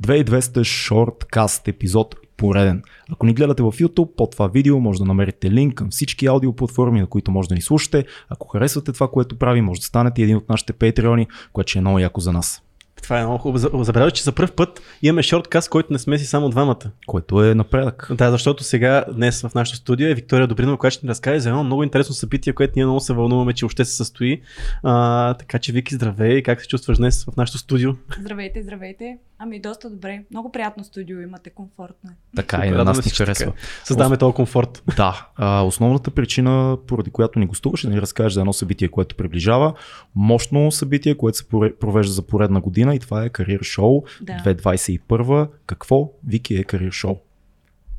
2200 шорткаст епизод пореден. Ако ни гледате в YouTube, под това видео може да намерите линк към всички аудиоплатформи, на които може да ни слушате. Ако харесвате това, което прави, може да станете един от нашите патреони, което ще е много яко за нас. Това е много хубаво. Забравяй, че за първ път имаме шорткаст, който не сме си само двамата. Което е напредък. Да, защото сега, днес в нашото студио е Виктория Добринова, която ще ни разкаже за едно много интересно събитие, което ние много се вълнуваме, че още се състои. А, така че, Вики, здравей! Как се чувстваш днес в нашото студио? Здравейте, здравейте. Ами доста добре. Много приятно студио имате, комфортно е. Така и на нас ни харесва. Създаваме този комфорт. Да. А, основната причина, поради която ни гостуваш, е да ни разкажеш за едно събитие, което приближава. Мощно събитие, което се провежда за поредна година и това е Кариер Шоу да. 2021. Какво, Вики, е Кариер Шоу?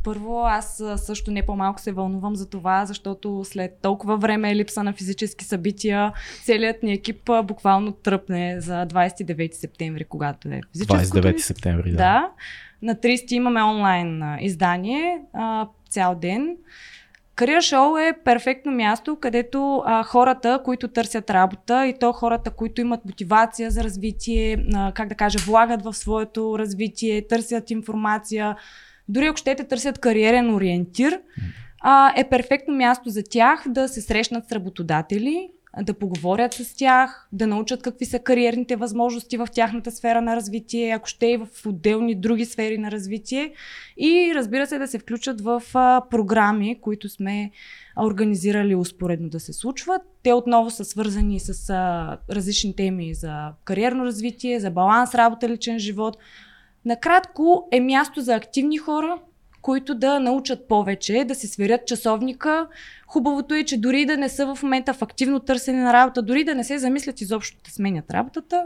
Първо, аз също не по-малко се вълнувам за това, защото след толкова време липса на физически събития, целият ни екип буквално тръпне за 29 септември, когато е физическото. 29 септември, да. да. На 30 имаме онлайн издание цял ден. Кариер шоу е перфектно място, където а, хората, които търсят работа и то хората, които имат мотивация за развитие, а, как да кажа, влагат в своето развитие, търсят информация, дори ако щете търсят кариерен ориентир, а, е перфектно място за тях да се срещнат с работодатели, да поговорят с тях, да научат какви са кариерните възможности в тяхната сфера на развитие, ако ще и в отделни други сфери на развитие и разбира се да се включат в а, програми, които сме организирали успоредно да се случват. Те отново са свързани с а, различни теми за кариерно развитие, за баланс, работа, личен живот. Накратко е място за активни хора, които да научат повече, да се сверят часовника. Хубавото е, че дори да не са в момента в активно търсене на работа, дори да не се замислят изобщо да сменят работата,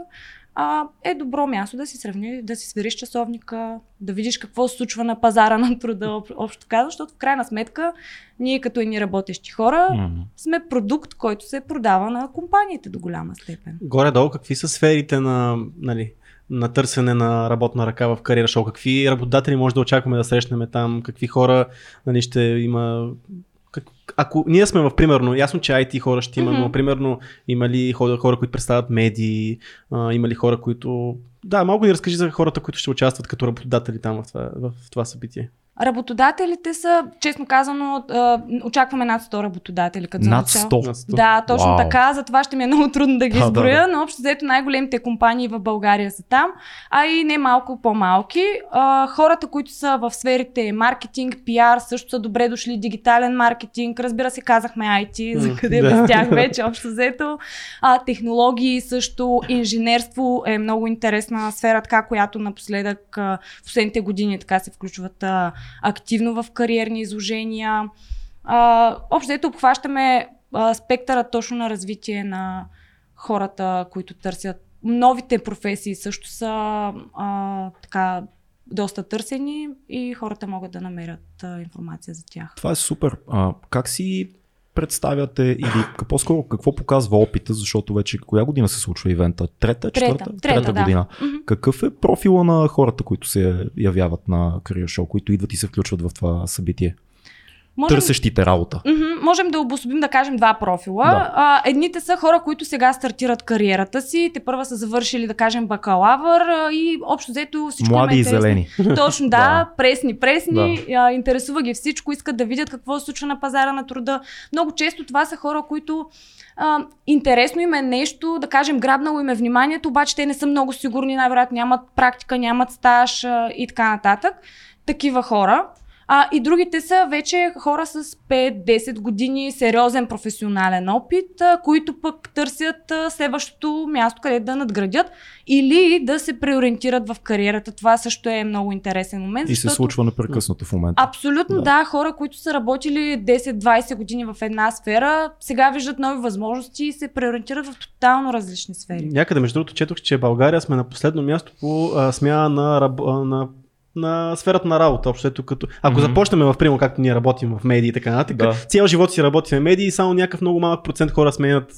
а, е добро място да си сравни, да си свериш часовника, да видиш какво се случва на пазара на труда, общо казвам, защото в крайна сметка ние като едни работещи хора mm-hmm. сме продукт, който се продава на компаниите до голяма степен. Горе-долу какви са сферите на, нали, на търсене на работна ръка в кариера шоу? Какви работодатели може да очакваме да срещнем там? Какви хора нали, ще има? Как... Ако ние сме в примерно, ясно, че IT хора ще има, mm-hmm. но примерно има ли хора, хора които представят медии, а, има ли хора, които... Да, малко ни разкажи за хората, които ще участват като работодатели там в това, в това събитие. Работодателите са, честно казано, очакваме над 100 работодатели. Като над 100? Да, точно Вау. така. Затова ще ми е много трудно да ги да, изброя, да, да. но общо взето най-големите компании в България са там, а и не малко по-малки. А, хората, които са в сферите маркетинг, пиар, също са добре дошли, дигитален маркетинг, разбира се, казахме IT, за къде да. без тях вече, общо взето. А, технологии също, инженерство е много интересна сфера, така, която напоследък в последните години така се включват активно в кариерни изложения. А, общо ето обхващаме спектъра точно на развитие на хората, които търсят. Новите професии също са а, така доста търсени и хората могат да намерят а, информация за тях. Това е супер. А, как си представяте или по-скоро какво показва опита, защото вече коя година се случва ивента? Трета, четвърта? Трета, трета, трета да. година. Mm-hmm. Какъв е профила на хората, които се явяват на кариер шоу, които идват и се включват в това събитие? Можем, търсещите работа. М- можем да обособим, да кажем, два профила. Да. А, едните са хора, които сега стартират кариерата си, те първа са завършили, да кажем, бакалавър а, и общо взето всичко Млади и зелени. Точно, да, да. пресни, пресни, да. а, интересува ги всичко, искат да видят какво се случва на пазара на труда. Много често това са хора, които а, интересно им е нещо, да кажем, грабнало им е вниманието, обаче те не са много сигурни, най-вероятно нямат практика, нямат стаж а, и така нататък. Такива хора. А, и другите са вече хора с 5-10 години сериозен професионален опит, а, които пък търсят а, следващото място, къде да надградят или да се преориентират в кариерата. Това също е много интересен момент. И защото... се случва непрекъснато в момента. Абсолютно да. да. Хора, които са работили 10-20 години в една сфера, сега виждат нови възможности и се преориентират в тотално различни сфери. Някъде, между другото, четох, че България сме на последно място по а, смяна на, на на сферата на работа. Общото, като... Ако mm-hmm. започнем в примерно както ние работим в медии и така нататък, да. цял живот си работим в медии и само някакъв много малък процент хора сменят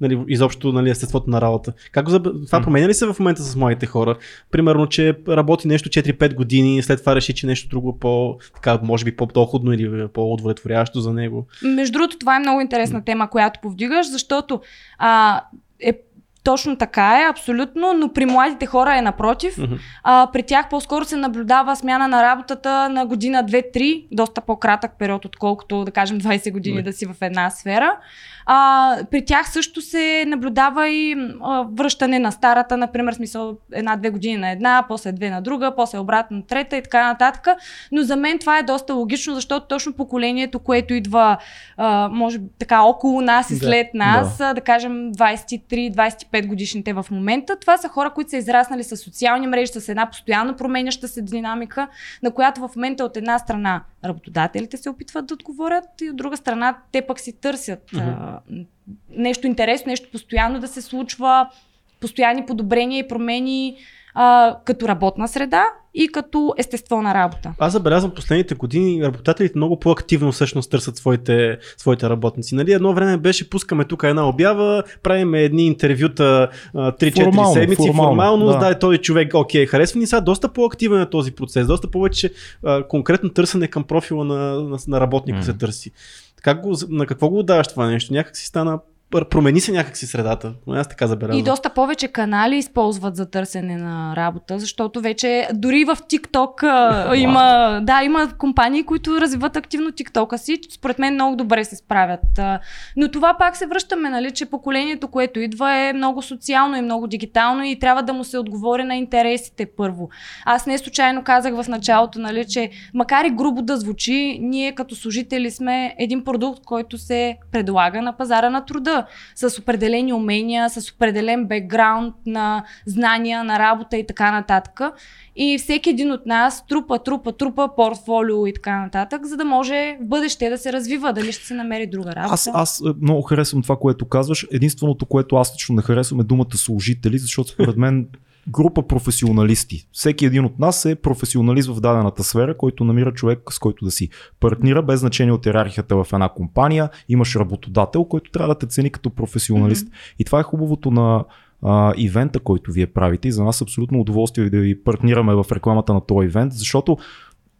нали, изобщо нали, естеството на работа. Как за... Това mm-hmm. променя ли се в момента с моите хора? Примерно, че работи нещо 4-5 години и след това реши, че нещо друго по, така, може би по-доходно или по-удовлетворящо за него. Между другото, това е много интересна тема, която повдигаш, защото а, е Точно така е, абсолютно, но при младите хора е напротив. Мгм. А, при тях по-скоро се наблюдава смяна на работата на година, 2-3, доста по-кратък период, отколкото да кажем 20 години Не. да си в една сфера. А, при тях също се наблюдава и а, връщане на старата, например, смисъл една-две години на една, после две на друга, после обратно на трета и така нататък. Но за мен това е доста логично, защото точно поколението, което идва, а, може така около нас и Да. след нас, да, да кажем 23-25 годишните в момента, това са хора, които са израснали с социални мрежи, с една постоянно променяща се динамика, на която в момента от една страна работодателите се опитват да отговорят и от друга страна те пък си търсят Мгм. а, нещо интересно, нещо постоянно да се случва, постоянни подобрения и промени а, като работна среда и като естество на работа. Аз забелязвам последните години работодателите много по-активно всъщност търсят своите, своите работници. Нали, едно време беше пускаме тук една обява, правим едни интервюта а, 3-4 Формално, седмици, формално, формално, да. да. този човек, окей, харесва ни сега, доста по-активен е този процес, доста повече а, конкретно търсене към профила на, на, на работника М. се търси. Как го, на какво го даваш това нещо? Някак си стана промени се някакси средата. Аз така забелязвам. И доста повече канали използват за търсене на работа, защото вече дори в TikTok има, да, има компании, които развиват активно TikTok-а си. Според мен много добре се справят. Но това пак се връщаме, нали, че поколението, което идва е много социално и много дигитално и трябва да му се отговори на интересите първо. Аз не случайно казах в началото, нали, че макар и грубо да звучи, ние като служители сме един продукт, който се предлага на пазара на труда с определени умения, с определен бекграунд на знания, на работа и така нататък. И всеки един от нас трупа, трупа, трупа портфолио и така нататък, за да може в бъдеще да се развива, дали ще се намери друга работа. Аз, аз е, много харесвам това, което казваш. Единственото, което аз лично не харесвам е думата служители, защото според мен група професионалисти. Всеки един от нас е професионалист в дадената сфера, който намира човек, с който да си партнира, без значение от иерархията в една компания. Имаш работодател, който трябва да те цени като професионалист. Mm-hmm. И това е хубавото на а, ивента, който вие правите. И за нас е абсолютно удоволствие да ви партнираме в рекламата на този ивент, защото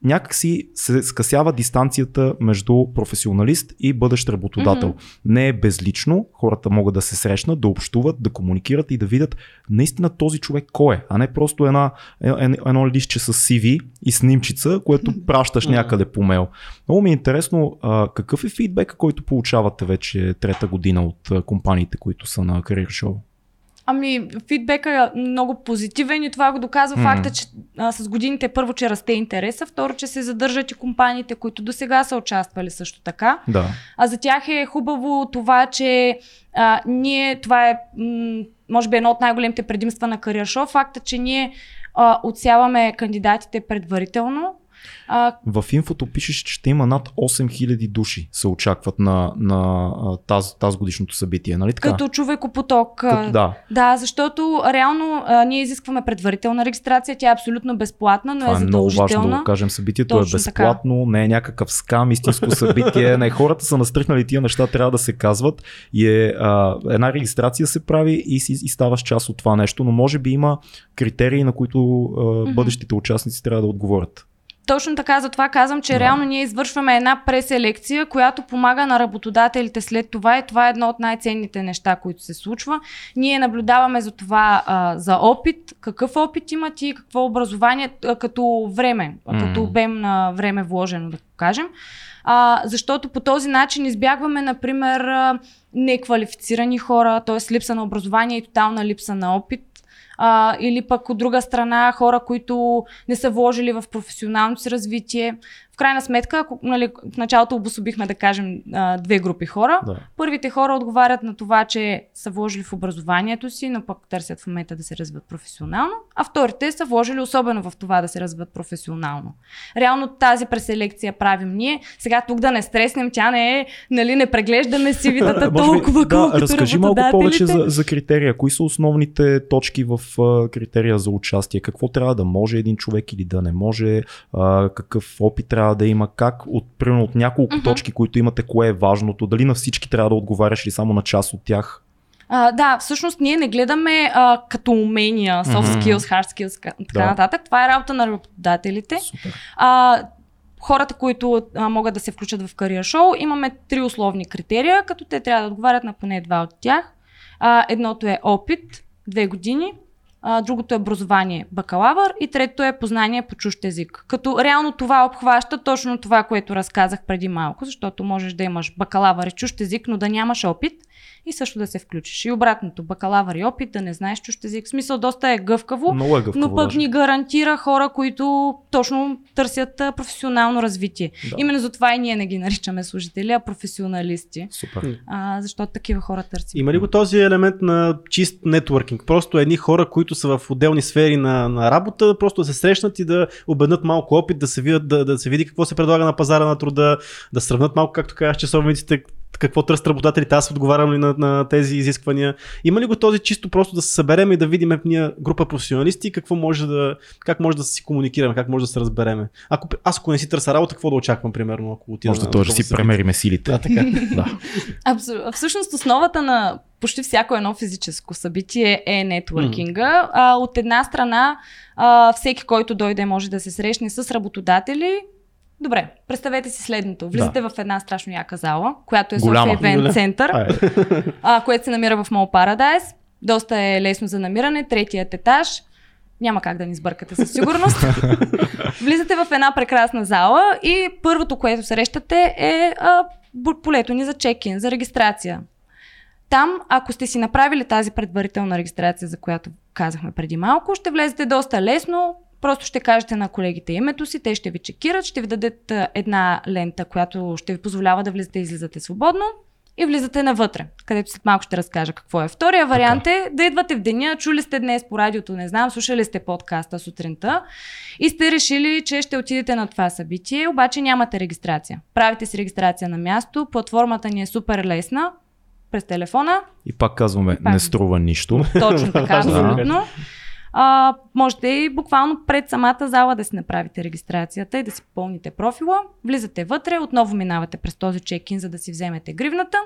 някак си се скъсява дистанцията между професионалист и бъдещ работодател. Mm-hmm. Не е безлично, хората могат да се срещнат, да общуват, да комуникират и да видят наистина този човек кой е, а не просто една, едно, едно листче с CV и снимчица, което пращаш някъде по мейл. Много ми е интересно а, какъв е фидбека, който получавате вече трета година от компаниите, които са на Career Show? Ами, фидбека е много позитивен и това го доказва mm. факта, че а, с годините първо, че расте интереса, второ, че се задържат и компаниите, които до сега са участвали също така. Да. А за тях е хубаво това, че а, ние, това е м- може би едно от най-големите предимства на Career Show, факта, че ние а, отсяваме кандидатите предварително, а... В инфото пишеш, че ще има над 8000 души се очакват на, на тази, тази годишното събитие, нали така? Като човекопоток. Като, да. да, защото реално а, ние изискваме предварителна регистрация, тя е абсолютно безплатна, но Това е е много задължителна. важно да го кажем, събитието Точно е безплатно, така. не е някакъв скам, истинско събитие, не, хората са настръхнали тия неща, трябва да се казват и е, а, една регистрация се прави и, и, и ставаш част от това нещо, но може би има критерии, на които а, бъдещите участници трябва да отговорят. Точно така, затова казвам, че да. реално ние извършваме една преселекция, която помага на работодателите след това и това е едно от най-ценните неща, които се случва. Ние наблюдаваме за това а, за опит, какъв опит имат и какво образование а, като време, mm. като обем на време вложено, да кажем. А, защото по този начин избягваме, например, неквалифицирани хора, т.е. липса на образование и тотална липса на опит а, или пък от друга страна хора, които не са вложили в професионалното си развитие. В крайна сметка, ако, нали, в началото обособихме, да кажем, две групи хора. Да. Първите хора отговарят на това, че са вложили в образованието си, но пък търсят в момента да се развиват професионално, а вторите са вложили особено в това да се развиват професионално. Реално тази преселекция правим ние. Сега тук да не стреснем, тя не е, нали, не преглеждаме си видата толкова да, колкото Разкажи малко повече за, за критерия. Кои са основните точки в а, критерия за участие? Какво трябва да може един човек или да не може? А, какъв опит трябва да има? Как от, примерно, от няколко uh-huh. точки, които имате, кое е важното? Дали на всички трябва да отговаряш или само на част от тях? А, да, всъщност ние не гледаме а, като умения, soft skills, hard skills, така да. нататък. Това е работа на работодателите. Супер. А, хората, които а, могат да се включат в кариер шоу, имаме три условни критерия, като те трябва да отговарят на поне два от тях. А, едното е опит, две години, а, другото е образование бакалавър и третото е познание по чужд език. Като реално това обхваща точно това, което разказах преди малко, защото можеш да имаш бакалавър и чужд език, но да нямаш опит и също да се включиш. И обратното, бакалавър и опит, да не знаеш чужд език. В смисъл доста е гъвкаво, Много е гъвкаво, но пък даже. ни гарантира хора, които точно търсят професионално развитие. Да. Именно затова и ние не ги наричаме служители, а професионалисти. Супер. А, защото такива хора търсим. Има ли го този елемент на чист нетворкинг? Просто едни хора, които са в отделни сфери на, на работа, просто да се срещнат и да обеднат малко опит, да се, видят, да, да се види какво се предлага на пазара на труда, да сравнат малко, както казах, часовниците, какво търсят работодателите, аз отговарям ли на, на тези изисквания. Има ли го този чисто просто да се съберем и да видим ние група професионалисти, какво може да, как може да си комуникираме, как може да се разбереме. Ако, аз ако не си търся работа, какво да очаквам, примерно, ако отида Може да такова си премериме силите. Да, така. да. Абсолютно. Всъщност основата на почти всяко едно физическо събитие е нетворкинга. А, от една страна, а, всеки, който дойде, може да се срещне с работодатели. Добре, представете си следното. Влизате в една страшно яка зала, която е. София Event Голяма. Center, Айде. а, което се намира в Mall Paradise. Доста е лесно за намиране. Третият етаж. Няма как да ни сбъркате със сигурност. Влизате в една прекрасна зала и първото, което срещате е а, полето ни за чекин, за регистрация. Там, ако сте си направили тази предварителна регистрация, за която казахме преди малко, ще влезете доста лесно. Просто ще кажете на колегите името си, те ще ви чекират, ще ви дадат една лента, която ще ви позволява да влизате и излизате свободно и влизате навътре, където след малко ще разкажа какво е. Втория вариант е да идвате в деня, чули сте днес по радиото, не знам, слушали сте подкаста сутринта и сте решили, че ще отидете на това събитие, обаче нямате регистрация. Правите си регистрация на място, платформата ни е супер лесна, през телефона, И пак казваме, Пак. не струва нищо. точно така, абсолютно. А, можете и буквално пред самата зала да си направите регистрацията и да си попълните профила. Влизате вътре, отново минавате през този чекин, за да си вземете гривната.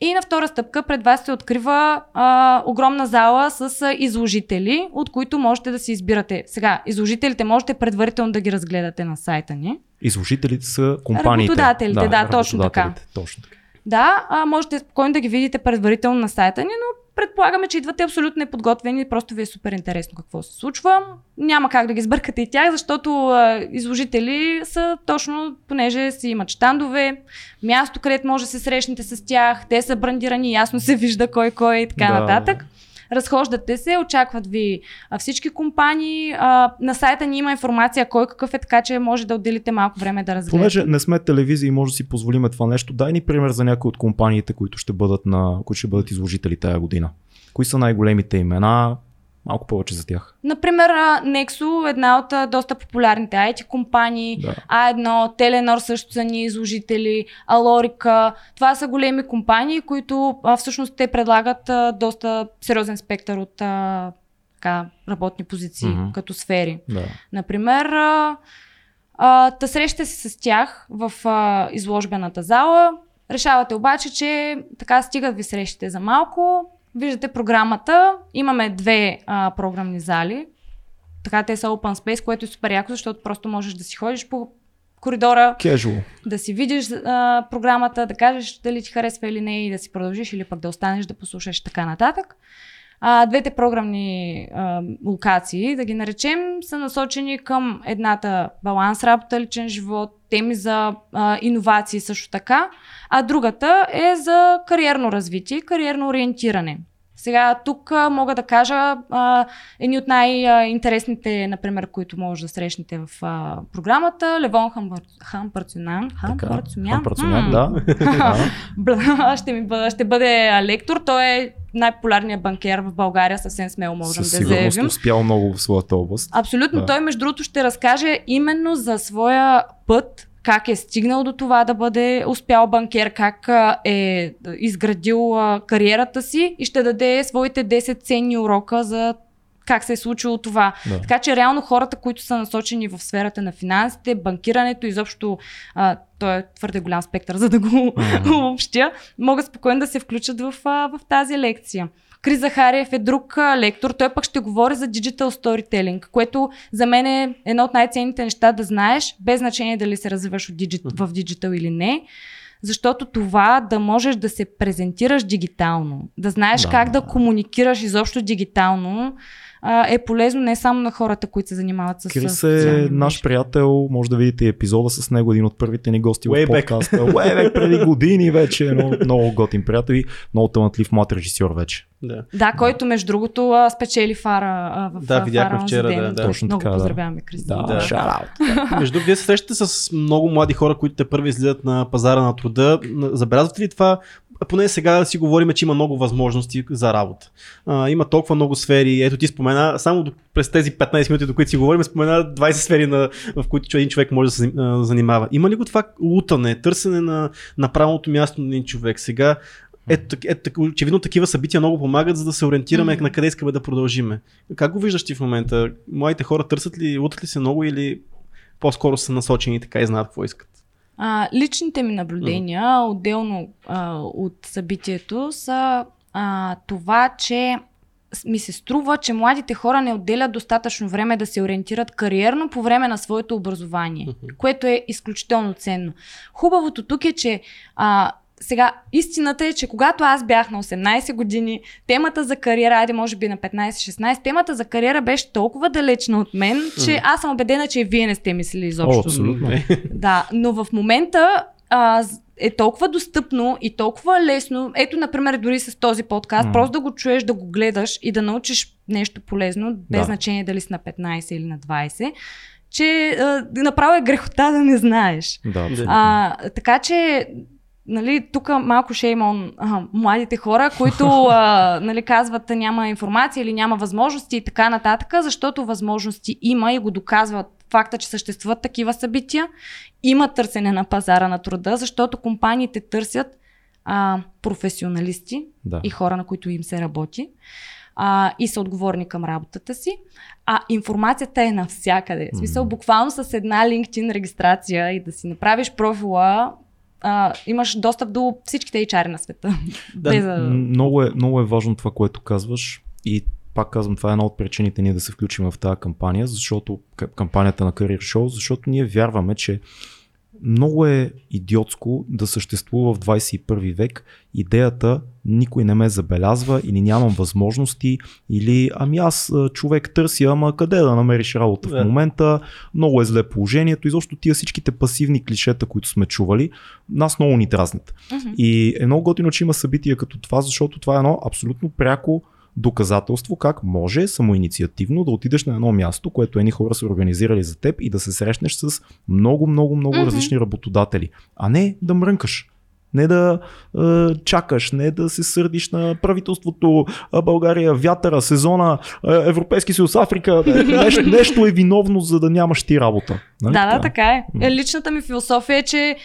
И на втора стъпка пред вас се открива а, огромна зала с а, изложители, от които можете да си избирате. Сега, изложителите можете предварително да ги разгледате на сайта ни. Изложителите са компаниите. Работодателите, да, точно така. Точно така. Да, а, можете спокойно да ги видите предварително на сайта ни, но предполагаме, че идвате абсолютно неподготвени, просто ви е супер интересно какво се случва. Няма как да ги сбъркате и тях, защото а, изложители са точно, понеже си имат щандове, място, където може да се срещнете с тях, те са брандирани, ясно се вижда кой кой и така Да. нататък. Разхождате се, очакват ви всички компании. На сайта ни има информация кой какъв е, така че може да отделите малко време да разгледате. Понеже не сме телевизия и може да си позволиме това нещо, дай ни пример за някои от компаниите, които ще бъдат, на, които ще бъдат изложители тази година. Кои са най-големите имена? Малко повече за тях. Например, Nexo, една от доста популярните IT компании, Да. А1, Теленор също са ни изложители, Алорика. Това са големи компании, които а, всъщност те предлагат а, доста сериозен спектър от а, така, работни позиции Мгм. като сфери. Да. Например, а, а, та срещате се с тях в а, изложбената зала. Решавате обаче, че така стигат ви срещите за малко. Виждате програмата. Имаме две а, програмни зали. Така те са open space, което е супер яко, защото просто можеш да си ходиш по коридора, Casual. да си видиш а, програмата, да кажеш дали ти харесва или не и да си продължиш или пък да останеш да послушаш така нататък. А, двете програмни а, локации, да ги наречем, са насочени към едната баланс, работа, личен живот, теми за а, иновации също така, а другата е за кариерно развитие, кариерно ориентиране. Сега тук а, мога да кажа а, едни от най-интересните, например, които може да срещнете в а, програмата. Левон Хампарцюнян. Хампарцюнян. Да. ще, ми бъде, ще бъде лектор. Той е най-популярният банкер в България. Съвсем смело можем Със да заявим. успял много в своята област. Абсолютно. Да. Той, между другото, ще разкаже именно за своя път, как е стигнал до това да бъде успял банкер, как е изградил кариерата си и ще даде своите 10 ценни урока за как се е случило това. Да. Така че реално хората, които са насочени в сферата на финансите, банкирането, изобщо а, той е твърде голям спектър, за да го Мгм. обобщя, могат спокойно да се включат в, а, в тази лекция. Крис Захариев е друг лектор, той пък ще говори за digital storytelling, което за мен е едно от най-ценните неща да знаеш, без значение дали се развиваш в диджитал или не. защото това да можеш да се презентираш дигитално, да знаеш Да, как да, да. комуникираш изобщо дигитално, а, е полезно не само на хората, които се занимават с Крис е наш приятел, може да видите епизода с него, един от първите ни гости Way в подкаста. Back преди години вече, много, много готин приятел и много талантлив млад режисьор вече. Да. Да, който между другото а, спечели фара а, в Да, видяхме вчера, ден. да, да. Точно Много така, да. поздравяваме, Кристина. Да, Да. out. Между другото, вие се срещате с много млади хора, които те първи излизат на пазара на труда. Забелязвате ли това? Поне сега си говорим, че има много възможности за работа. А, има толкова много сфери. Ето ти спомена, само през тези 15 минути, до които си говорим, спомена 20 сфери, на, в които един човек може да се а, занимава. Има ли го това лутане, търсене на, на правилното място на един човек? Сега ето, ето, очевидно такива събития много помагат, за да се ориентираме Мгм. на къде искаме да продължиме. Как го виждаш ти в момента? Младите хора търсят ли, лутат ли се много или по-скоро са насочени така и знаят какво искат? А, личните ми наблюдения, отделно а, от събитието, са а, това, че ми се струва, че младите хора не отделят достатъчно време да се ориентират кариерно по време на своето образование, което е изключително ценно. Хубавото тук е, че а, сега, истината е, че когато аз бях на 18 години, темата за кариера, айде може би на 15-16, темата за кариера беше толкова далечна от мен, че аз съм убедена, че и вие не сте мислили изобщо. О, абсолютно. Да, но в момента а, е толкова достъпно и толкова лесно. Ето, например, дори с този подкаст, М. просто да го чуеш, да го гледаш и да научиш нещо полезно, без Да. значение дали си на 15 или на 20, че а, направо е грехота да не знаеш. Да, абсолютно. А, така че, нали, тук малко шейм он а, младите хора, които а, нали, казват няма информация или няма възможности и така нататък, защото възможности има и го доказват факта, че съществуват такива събития. Има търсене на пазара на труда, защото компаниите търсят а, професионалисти да. и хора, на които им се работи а, и са отговорни към работата си. А информацията е навсякъде. В смисъл, буквално с една LinkedIn регистрация и да си направиш профила, а, имаш достъп до всичките HR на света. Да, Без. Много е, много е важно това, което казваш и пак казвам, това е една от причините ние да се включим в тази кампания, защото кампанията на Career Show, защото ние вярваме, че много е идиотско да съществува в 21 век идеята никой не ме забелязва или нямам възможности или ами аз човек търся, ама къде да намериш работа Да. в момента, много е зле положението и защо тия всичките пасивни клишета, които сме чували, нас много ни дразнят. Мгм. И е много готино, че има събития като това, защото това е едно абсолютно пряко доказателство как може самоинициативно да отидеш на едно място, което едни хора са организирали за теб и да се срещнеш с много, много, много Мгм. различни работодатели, а не да мрънкаш. Не да е, чакаш, не да се сърдиш на правителството, България, вятъра, сезона, е, Европейски съюз, Африка. Е, нещо, нещо е виновно, за да нямаш ти работа. Нали Да, да, така е. М. Е, Личната ми философия е, че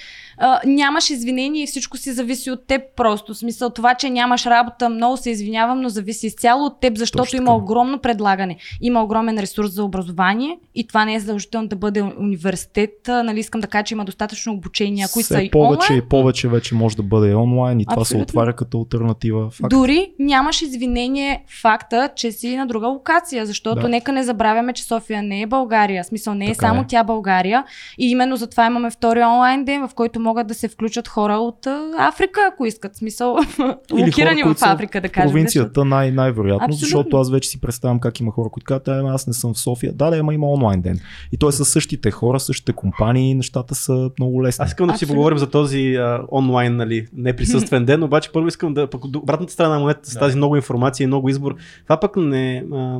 а, нямаш извинения и всичко си зависи от теб просто. В смисъл това, че нямаш работа, много се извинявам, но зависи изцяло от теб, защото Точно има огромно предлагане. Има огромен ресурс за образование и това не е задължително да бъде университет. Нали, искам да кажа, че има достатъчно обучения, които са и повече онлайн. и повече вече може да бъде онлайн и това се Абсолютно. отваря като альтернатива. Факт. Дори нямаш извинение факта, че си на друга локация, защото Да. нека не забравяме, че София не е България. В смисъл не е Така само е. тя България. И именно затова имаме втори онлайн ден, в който могат да се включат хора от Африка, ако искат. Смисъл, Или локирани хора, в са Африка, да кажем. Провинцията най- най-вероятно, Абсолютно. защото аз вече си представям как има хора, които казват, ама аз не съм в София. Да, да, ама има онлайн ден. И той е със същите хора, същите компании, нещата са много лесни. Аз искам да си поговорим за този а, онлайн, нали, неприсъствен ден, обаче първо искам да, пък обратната страна на монетата с Да. тази много информация и много избор, това пък не, а,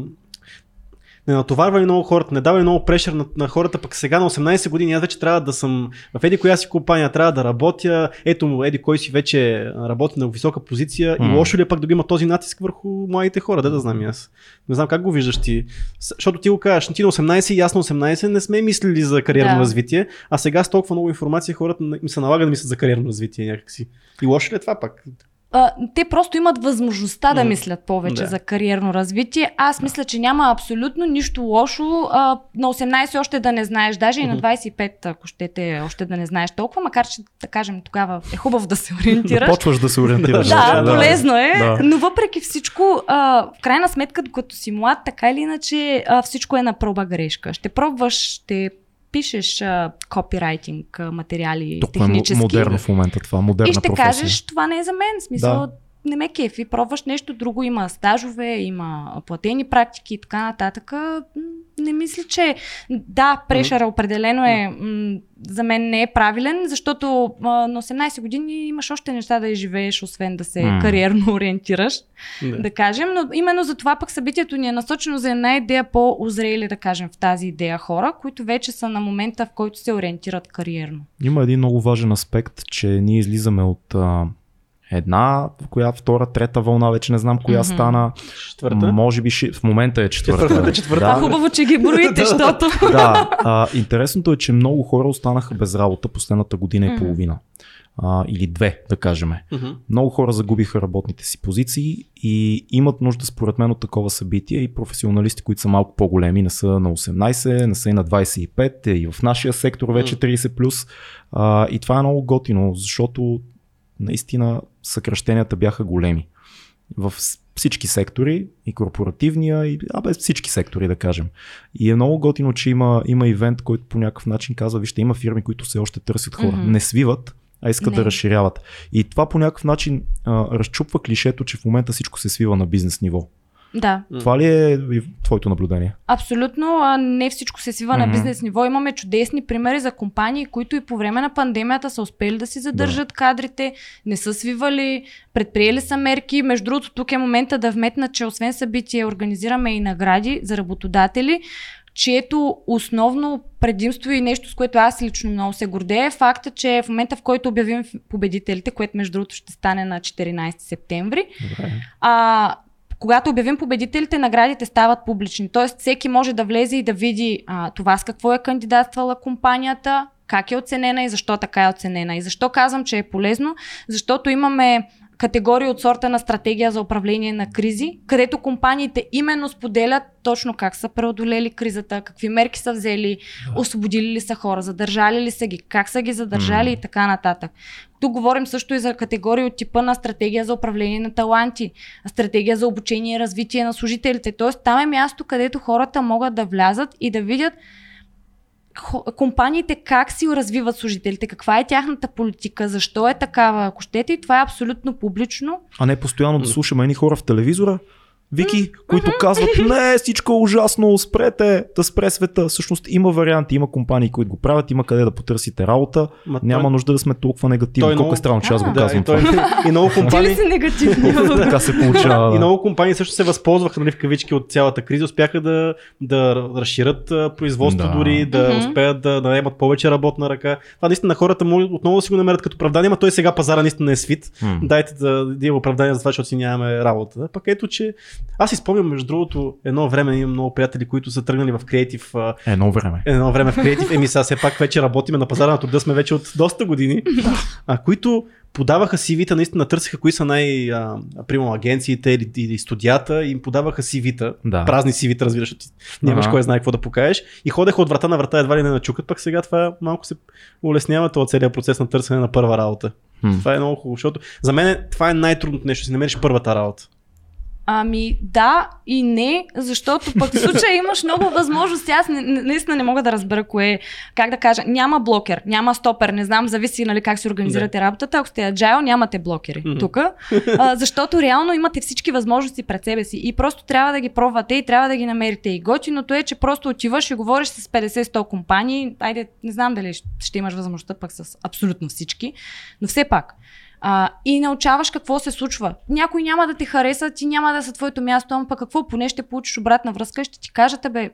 не натоварва ли много хората, не дава ли много прешър на, на хората, пък сега на 18 години аз вече трябва да съм в еди коя си компания, трябва да работя, ето еди кой си вече работи на висока позиция и М. лошо ли е пък да го има този натиск върху младите хора, да да знам и аз. Не знам как го виждаш ти, защото ти го кажеш, ти на 18 и аз на 18 не сме мислили за кариерно Да. развитие, а сега с толкова много информация хората им се налага да мислят за кариерно развитие някакси. И лошо ли е това пак? А, те просто имат възможността да мислят повече Да. за кариерно развитие. Аз мисля, че няма абсолютно нищо лошо а, на 18 още да не знаеш, даже и на Мгм. 25, ако щете още да не знаеш толкова, макар че да кажем тогава е хубаво да се ориентираш. Почваш да се ориентираш. Да, Да, полезно е, Да. но въпреки всичко, а, в крайна сметка, докато си млад, така или иначе, а, всичко е на проба грешка. Ще пробваш, ще пишеш а, копирайтинг а, материали, Толкова технически. е модерно в момента това, модерна и ще професия. кажеш, това не е за мен. Смисъл, Да. Не ме кефи, пробваш нещо друго, има стажове, има платени практики и така нататък. Не мисля, че да, прешъра определено е м- за мен не е правилен, защото а, на 18 години имаш още неща да изживееш, освен да се М. кариерно ориентираш, Да. да кажем. Но именно за това пък събитието ни е насочено за една идея по-озрели, да кажем, в тази идея хора, които вече са на момента, в който се ориентират кариерно. Има един много важен аспект, че ние излизаме от а, една, коя втора, трета вълна, вече не знам коя Мгм. стана. Четвърта. Може би ще, в момента е четвърта. Четвърта. А Да, хубаво, че ги броите, защото... да. А, интересното е, че много хора останаха без работа последната година и Мгм. половина. А, или две, да кажем. Мгм. Много хора загубиха работните си позиции и имат нужда според мен от такова събитие и професионалисти, които са малко по-големи, не са на 18, не са и на 25, и в нашия сектор вече 30+. плюс. А, и това е много готино, защото наистина съкръщенията бяха големи. В всички сектори, и корпоративния, и абе, всички сектори, да кажем. И е много готино, че има, има ивент, който по някакъв начин казва, вижте, има фирми, които все още търсят хора. Мгм. Не свиват, а искат Не. да разширяват. И това по някакъв начин а, разчупва клишето, че в момента всичко се свива на бизнес ниво. Да. Това ли е твоето наблюдение? Абсолютно, а, не всичко се свива Мгм. на бизнес ниво. Имаме чудесни примери за компании, които и по време на пандемията са успели да си задържат кадрите, не са свивали, предприели са мерки. Между другото, тук е момента да вметна, че освен събития, организираме и награди за работодатели, чието основно предимство и нещо, с което аз лично много се гордея, е факта, че в момента, в който обявим победителите, което между другото ще стане на 14 септември, Добре. а, когато обявим победителите, наградите стават публични. Тоест, всеки може да влезе и да види а, това с какво е кандидатствала компанията, как е оценена и защо така е оценена. И защо казвам, че е полезно? Защото имаме категории от сорта на стратегия за управление на кризи, където компаниите именно споделят точно как са преодолели кризата, какви мерки са взели, освободили ли са хора, задържали ли са ги, как са ги задържали и така нататък. Тук говорим също и за категории от типа на стратегия за управление на таланти, стратегия за обучение и развитие на служителите. Тоест там е място, където хората могат да влязат и да видят компаниите как си развиват служителите, каква е тяхната политика, защо е такава, ако щете, и това е абсолютно публично. А не постоянно да слушаме едни хора в телевизора, Вики, които казват, не, всичко е ужасно, спрете, да спре света. Всъщност има варианти, има компании, които го правят, има къде да потърсите работа. Ма Няма той- нужда да сме толкова негативни. той Колко много- е странно, че аз го. Да, казвам и, той, и много Ти ли компании. си негативни? така се получава. И много компании също се възползваха нали, в кавички от цялата криза, успяха да, да разширят производство Да. дори, да успеят да наемат повече работна ръка. Това наистина хората могат отново да си го намерят като оправдание, но той сега пазара наистина е свит. Дайте да, да има оправдание за това, защото си нямаме работа. Пък ето, че аз си спомням, между другото, едно време имам много приятели, които са тръгнали в креатив. Едно време. Едно време в креатив. Еми сега все пак вече работиме на пазара на труда, сме вече от доста години. а, които подаваха CV-та, наистина търсиха кои са най, а, агенциите или, или студията, им подаваха CV-та, Да. празни CV-та, разбираш, ти нямаш Ага. кой знае какво да покажеш. И ходеха от врата на врата, едва ли не начукат, пък сега това малко се улеснява този целият процес на търсене на първа работа. М. Това е много хубаво, защото за мен това е най-трудното нещо, си намериш първата работа. Ами да и не, защото пък в случая имаш много възможности. Аз не, наистина не мога да разбера кое е. Как да кажа, няма блокер, няма стопер, не знам, зависи нали, как си организирате работата. Ако сте agile, нямате блокери Мгм. тук, защото реално имате всички възможности пред себе си и просто трябва да ги пробвате и трябва да ги намерите. И готиното е, че просто отиваш и говориш с 50-100 компании. Айде, не знам дали ще имаш възможността пък с абсолютно всички, но все пак. А, и научаваш какво се случва. Някой няма да те хареса, ти няма да са твоето място, ама пък какво, поне ще получиш обратна връзка и ще ти кажат, бе,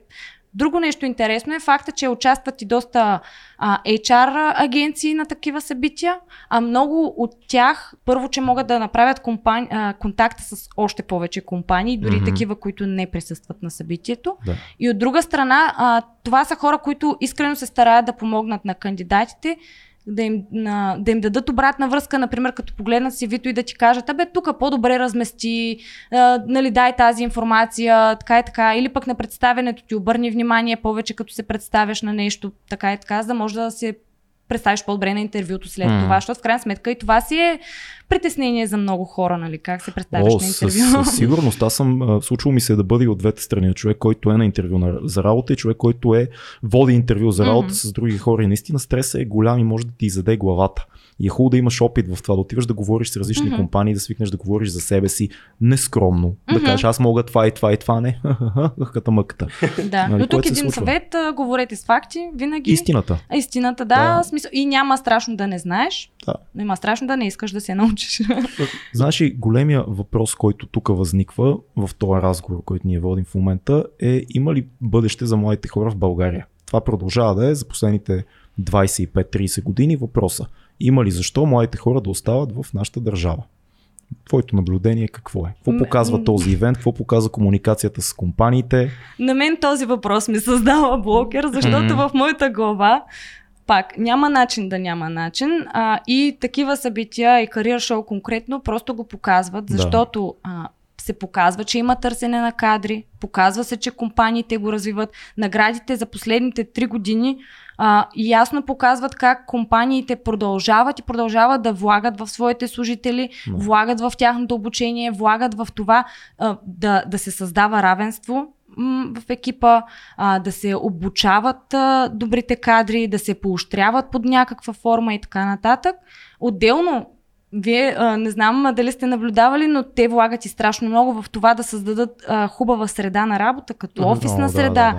Друго нещо интересно е факта, че участват и доста а, HR агенции на такива събития, а много от тях, първо, че могат да направят компани... а, контакта с още повече компании, дори Мгм. такива, които не присъстват на събитието. Да. И от друга страна, а, това са хора, които искрено се стараят да помогнат на кандидатите, да им, на, да им дадат обратна връзка, например, като погледнат си вито и да ти кажат, абе, тук по-добре размести, а, нали, дай тази информация, така и така, или пък на представенето ти обърни внимание повече, като се представяш на нещо, така и така, за да може да се представиш по-добре на интервюто след М. това, защото в крайна сметка и това си е притеснение за много хора, нали? Как се представяш О, на със, интервю. със сигурност. Аз съм а, случвало ми се да бъде от двете страни. Човек, който е на интервю на, за работа и човек, който е води интервю за работа Мгм. с други хора. И наистина стресът е голям и може да ти изяде главата. И е хубаво да имаш опит в това, да отиваш да говориш с различни Мгм. компании, да свикнеш да говориш за себе си нескромно. Да Мгм. кажеш, аз мога това и това и това, не. Хъхката мъката. да. Нали, Но тук един съвет, а, говорете с факти, винаги. Истината. А, Истината, да, Да. Смисъл, и няма страшно да не знаеш, Да. но има страшно да не искаш да се научиш. Знаеш ли, големия въпрос, който тук възниква в този разговор, който ние водим в момента е има ли бъдеще за младите хора в България? Това продължава да е за последните 25-30 години въпроса. Има ли защо младите хора да остават в нашата държава? Твоето наблюдение какво е? Какво показва този ивент? Какво показва комуникацията с компаниите? На мен този въпрос ми създава блокер, защото в моята глава пак няма начин да няма начин а, и такива събития и кариер шоу конкретно просто го показват, защото а, се показва, че има търсене на кадри, показва се, че компаниите го развиват. Наградите за последните три години а, ясно показват как компаниите продължават и продължават да влагат в своите служители, Да. влагат в тяхното обучение, влагат в това а, да, да се създава равенство в екипа, а, да се обучават а, добрите кадри, да се поощряват под някаква форма и така нататък. Отделно, вие а, не знам а, дали сте наблюдавали, но те влагат и страшно много в това да създадат а, хубава среда на работа, като офисна О, среда.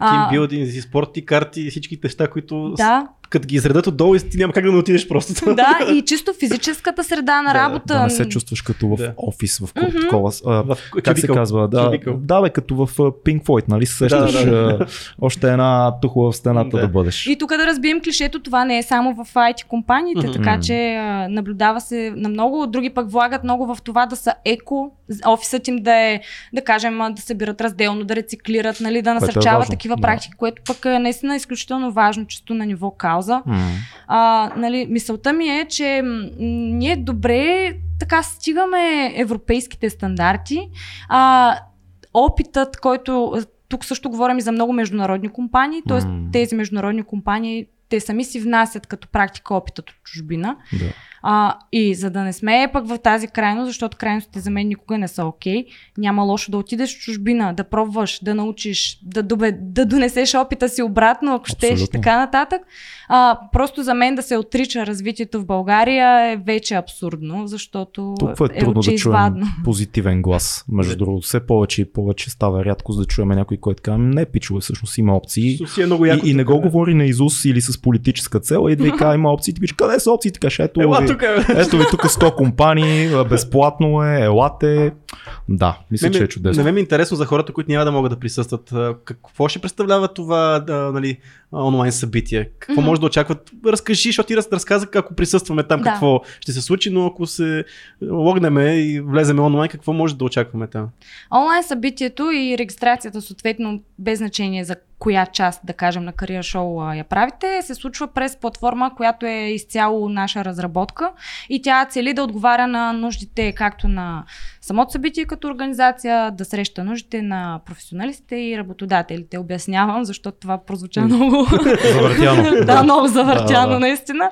Да, да, да. Тимбилдинг, спорти, карти, всички неща, които да, като ги изредат отдолу, и ти няма как да не отидеш просто. да, и чисто физическата среда на Да, работа. Да не се чувстваш като в Да. офис, в Мгм. такова. а, В как се cubicle. казва? Да, да, бе, като в Pink Floyd, нали? се Сещаш Да, да, а, още една тухла в стената да, Да. бъдеш. И тук да разбием клишето, това не е само в IT компаниите, Мгм. така че а, наблюдава се на много, други пък влагат много в това да са еко, офисът им да е, да кажем, да събират разделно, да рециклират, нали, да е насърчават важно, такива да. практики, което пък е наистина изключително важно, чисто на ниво кауза. М. А, нали, мисълта ми е, че м, ние добре така стигаме европейските стандарти. А, опитът, който тук също говорим и за много международни компании, т.е. М. тези международни компании те сами си внасят като практика опитът от чужбина. Да. А, и за да не сме пък в тази крайност, защото крайностите за мен никога не са окей, няма лошо да отидеш в чужбина, да пробваш, да научиш, да, добе, да донесеш опита си обратно, ако щеш и така нататък. А, просто за мен да се отрича развитието в България е вече абсурдно, защото Толкова е е трудно да чуем позитивен глас. Между другото, все повече и повече става рядко да чуем някой, който казва, не, пичове, всъщност има опции. Си е много яко. И, и не тук, го говори на Изус или с политическа цел, а идва и казва, има опции, ти пиш, къде са опциите? Ето, Ела ви, тук, ето ви тук 100 компании, безплатно е, елате. Да, мисля, Мен че е чудесно. На мен ми е интересно за хората, които няма да могат да присъстват. А, Какво ще представлява това да, нали, онлайн събитие? Какво Мгм. може да очакват? Разкажи, защото ти раз, разказа ако присъстваме там Да. какво ще се случи, но ако се логнеме и влеземе онлайн, какво може да очакваме там? Онлайн събитието и регистрацията, съответно, без значение за коя част, да кажем, на кариер шоу а, я правите, се случва през платформа, която е изцяло наша разработка и тя цели да отговаря на нуждите както на самото събитие като организация, да среща нуждите на професионалистите и работодателите. Обяснявам, защото това прозвуча много Завъртяно. да, много завъртяно, Да, да. наистина.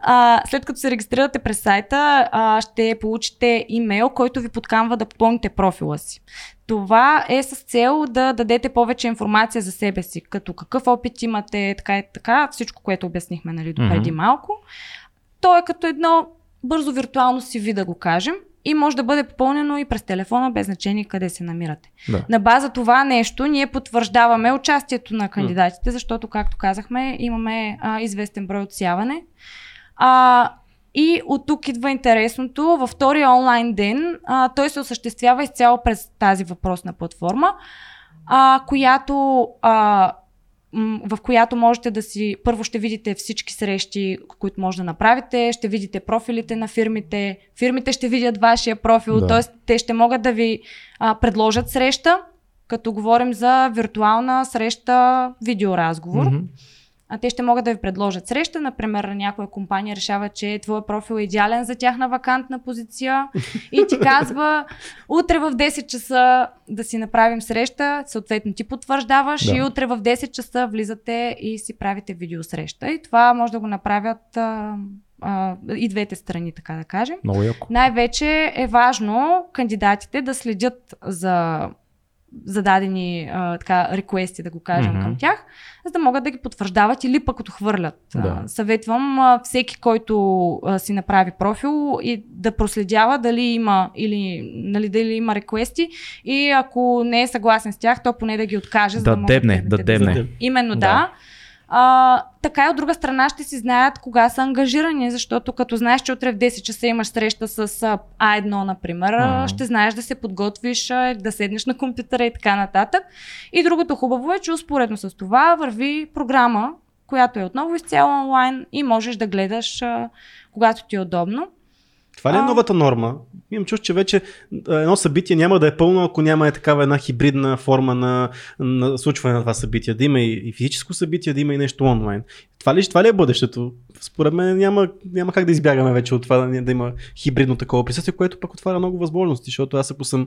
А, след като се регистрирате през сайта, а, ще получите имейл, който ви подканва да попълните профила си. Това е с цел да дадете повече информация за себе си, като какъв опит имате, така и така, всичко, което обяснихме нали, до преди Мгм. малко. То е като едно бързо виртуално CV, да го кажем, и може да бъде попълнено и през телефона, без значение къде се намирате. Да. На база това нещо ние потвърждаваме участието на кандидатите, защото, както казахме, имаме а, известен брой отсяване. А, и от тук идва интересното. Във втория онлайн ден а, той се осъществява изцяло през тази въпросна платформа, а, която а, в която можете да си, първо ще видите всички срещи, които може да направите, ще видите профилите на фирмите, фирмите ще видят вашия профил, Да. т.е. те ще могат да ви а, предложат среща, като говорим за виртуална среща, видеоразговор. Мгм. А те ще могат да ви предложат среща. Например, някоя компания решава, че твоя профил е идеален за тяхна вакантна позиция и ти казва утре в 10 часа да си направим среща, съответно ти потвърждаваш да. и утре в 10 часа влизате и си правите видеосреща. И това може да го направят а, а, и двете страни, така да кажем. Много яко. Най-вече е важно кандидатите да следят за зададени а, така, реквести, да го кажем mm-hmm. към тях, за да могат да ги потвърждават или пък отхвърлят. Да. А, съветвам а, всеки, който а, си направи профил и да проследява дали има или нали, дали има реквести и ако не е съгласен с тях, то поне да ги откаже. Да, за да, дебне, да, да дебне. Именно да. да. А, така и от друга страна ще си знаят кога са ангажирани, защото като знаеш, че утре в 10 часа имаш среща с А1, например, mm-hmm. ще знаеш да се подготвиш, да седнеш на компютъра и така нататък. И другото хубаво е, че успоредно с това върви програма, която е отново изцяло онлайн и можеш да гледаш когато ти е удобно. Това ли е новата норма? Имам чувство, че вече едно събитие няма да е пълно, ако няма е такава една хибридна форма на, на случване на това събитие. Да има и, физическо събитие, да има и нещо онлайн. Това ли, това ли е бъдещето? Според мен няма, няма как да избягаме вече от това да, да има хибридно такова присъствие, което пък отваря много възможности, защото аз ако съм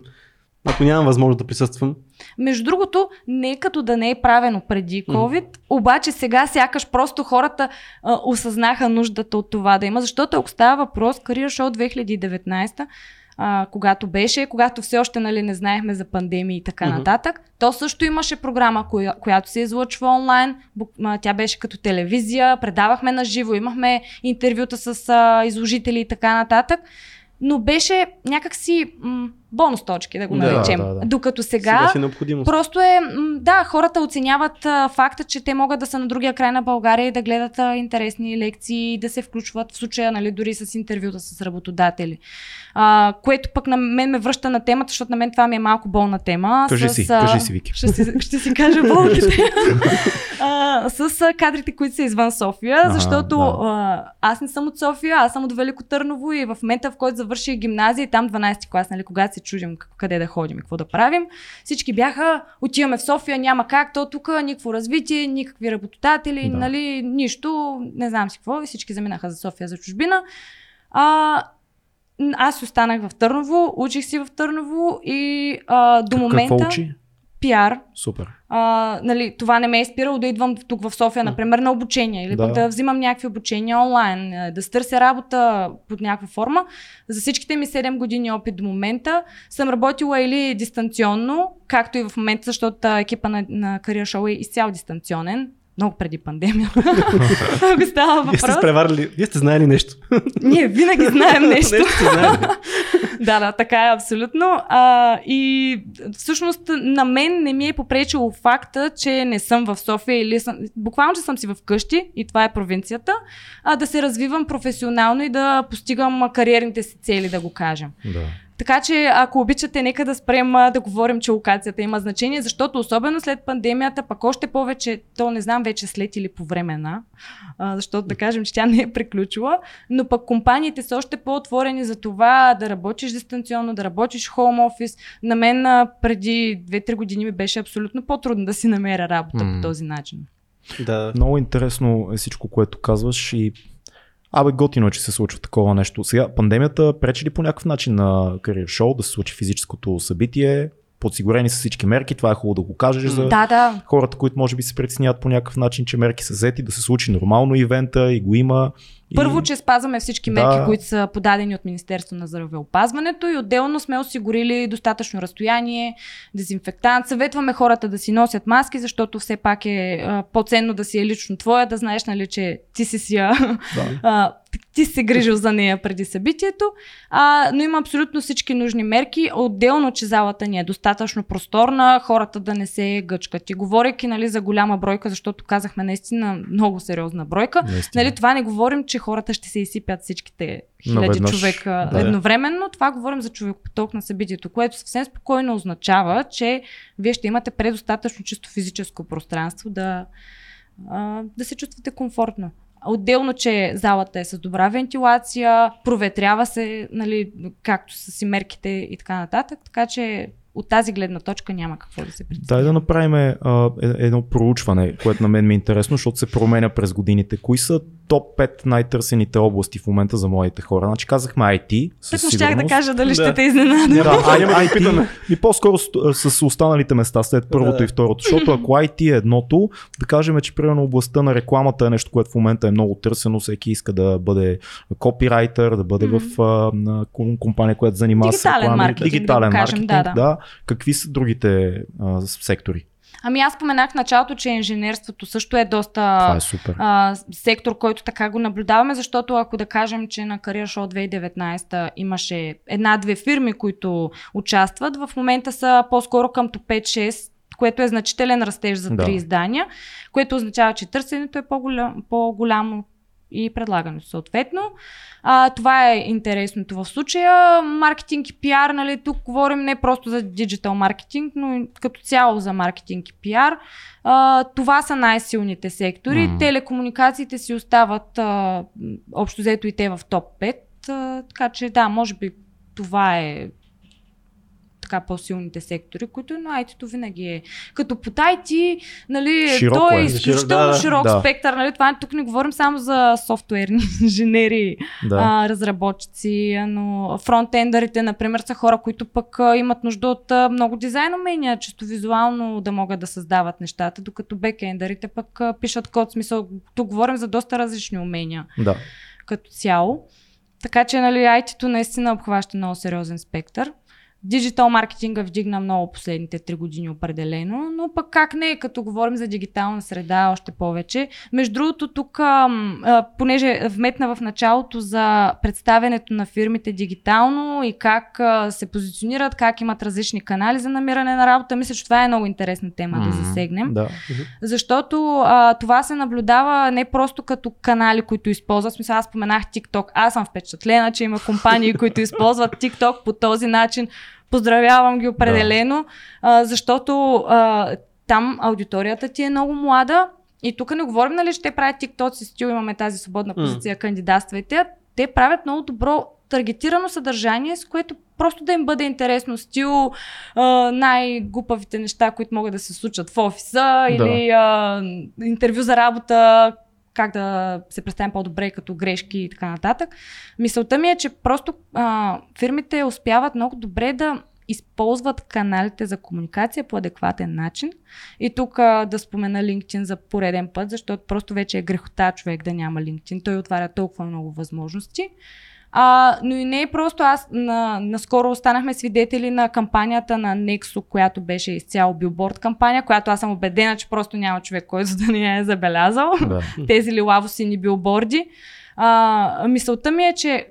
ако нямам възможност да присъствам. Между другото, не като да не е правено преди COVID, mm. обаче сега сякаш просто хората а, осъзнаха нуждата от това да има, защото ако става въпрос, Career Show 2019, а, когато беше, когато все още нали, не знаехме за пандемия и така mm-hmm. нататък, то също имаше програма, коя, която се излъчва онлайн. Тя беше като телевизия, предавахме на живо, имахме интервюта с а, изложители и така нататък но беше някакси м- бонус точки, да го наречем. Да, да, да. Докато сега, сега просто е, да, хората оценяват а, факта, че те могат да са на другия край на България и да гледат а, интересни лекции, да се включват в случая, нали, дори с интервюта с работодатели. А, което пък на мен ме връща на темата, защото на мен това ми е малко болна тема. Кажи с, си, кажи си, Вики. Ще си, ще си кажа болките. а, с а, кадрите, които са извън София, ага, защото да. а, аз не съм от София, аз съм от Велико Търново и в момента, в който завърших гимназия, там 12 клас, нали, когато се чудим къде да ходим и какво да правим, всички бяха, отиваме в София, няма как, то тук никакво развитие, никакви работодатели, да. нали, нищо, не знам си какво, и всички заминаха за София, за чужбина. А, аз останах в Търново, учих си в Търново и а, до момента... Какво учи? Пиар. Супер. А, нали, това не ме е спирало да идвам тук в София, например, на обучение или да. да взимам някакви обучения онлайн, е, да стърся работа под някаква форма. За всичките ми 7 години опит до момента съм работила или дистанционно, както и в момента, защото екипа на, на Career Show е изцяло дистанционен много преди пандемията. Ако става въпрос. Вие сте преварили, вие сте знаели нещо. Ние винаги знаем нещо. Да, да, така е абсолютно. А, и всъщност на мен не ми е попречило факта, че не съм в София или съм, буквално, че съм си в къщи и това е провинцията, а да се развивам професионално и да постигам кариерните си цели, да го кажем. Да. Така че, ако обичате, нека да спрем да говорим, че локацията има значение, защото особено след пандемията, пък още повече, то не знам вече след или по време на, защото да кажем, че тя не е приключила, но пък компаниите са още по-отворени за това да работиш дистанционно, да работиш хоум офис. На мен преди 2-3 години ми беше абсолютно по-трудно да си намеря работа mm. по този начин. Да. Много интересно е всичко, което казваш и Абе, готино е, че се случва такова нещо. Сега, пандемията пречи ли по някакъв начин на кариер шоу да се случи физическото събитие? подсигурени са всички мерки, това е хубаво да го кажеш за да, да. хората, които може би се притесняват по някакъв начин, че мерки са взети, да се случи нормално ивента и го има. Първо, че спазваме всички мерки, да. които са подадени от Министерство на здравеопазването и отделно сме осигурили достатъчно разстояние, дезинфектант. Съветваме хората да си носят маски, защото все пак е а, по-ценно да си е лично твоя, да знаеш, нали, че ти си си да ти се грижил за нея преди събитието, а, но има абсолютно всички нужни мерки. Отделно, че залата ни е достатъчно просторна, хората да не се гъчкат. И говорейки нали, за голяма бройка, защото казахме наистина много сериозна бройка, нали, това не говорим, че хората ще се изсипят всичките хиляди Наведнъж, човека да. едновременно. Това говорим за човекопоток на събитието, което съвсем спокойно означава, че вие ще имате предостатъчно чисто физическо пространство да, да се чувствате комфортно. Отделно, че залата е с добра вентилация, проветрява се, нали, както са си мерките и така нататък. Така че от тази гледна точка няма какво да се притеснява. Дай да направим а, е- едно проучване, което на мен ми е интересно, защото се променя през годините. Кои са топ 5 най-търсените области в момента за младите хора? Значи казахме IT. Тъкмо щях да кажа дали Да. ще те изненадам. Да, А, IT, питаме. ми по-скоро с, с останалите места след първото Да. и второто, защото ако IT е едното, да кажем, че примерно областта на рекламата е нещо, което в момента е много търсено, всеки иска да бъде копирайтер, да бъде в а, компания, която занимава с Дигитален реклами, маркетинг, дигитален да кажем, да, да. Какви са другите а, сектори? Ами аз споменах в началото, че инженерството също е доста Това е супер. а, сектор, който така го наблюдаваме, защото ако да кажем, че на Career Show 2019 имаше една-две фирми, които участват, в момента са по-скоро към топ 5-6, което е значителен растеж за Да. три издания, което означава, че търсенето е по-голям, по-голямо и предлагането съответно. А, това е интересното в случая. Маркетинг и пиар, нали, тук говорим не просто за диджитал маркетинг, но като цяло за маркетинг и пиар. А, това са най-силните сектори. М. Телекомуникациите си остават а, общо взето и те в топ 5. А, така че да, може би това е така по-силните сектори, които на IT-то винаги е. Като под IT, нали, Широко той е е. изключително Да, широк Да. спектър. Нали, това тук не говорим само за софтуерни инженери, Да. а, разработчици, но фронтендерите, например, са хора, които пък а, имат нужда от а, много дизайн умения, чисто визуално да могат да създават нещата, докато бекендерите пък а, пишат код. Смисъл, тук говорим за доста различни умения да. като цяло. Така че, нали, IT-то наистина обхваща много сериозен спектър. Диджитал маркетинга вдигна много последните три години определено, но пък как не, като говорим за дигитална среда още повече. Между другото, тук, а, понеже вметна в началото за представянето на фирмите дигитално и как а, се позиционират, как имат различни канали за намиране на работа, мисля, че това е много интересна тема да М, засегнем. Да. Защото а, това се наблюдава не просто като канали, които използват. Смисъл, аз споменах TikTok. Аз съм впечатлена, че има компании, които използват TikTok по този начин. Поздравявам ги определено, а, защото а, там аудиторията ти е много млада. И тук не говорим, нали, че те правят TikTok си стил, имаме тази свободна позиция, кандидатствайте. Те правят много добро таргетирано съдържание, с което просто да им бъде интересно стил, а, най-глупавите неща, които могат да се случат в офиса или а, интервю за работа, как да се представим по-добре като грешки и така нататък. Мисълта ми е, че просто а, фирмите успяват много добре да използват каналите за комуникация по адекватен начин. И тук а, да спомена LinkedIn за пореден път, защото просто вече е грехота човек да няма LinkedIn. Той отваря толкова много възможности. А, но и не е просто аз. На, наскоро останахме свидетели на кампанията на Nexo, която беше изцяло билборд кампания, която аз съм убедена, че просто няма човек, който да не е забелязал. да. Тези лилаво сини билборди. А, мисълта ми е, че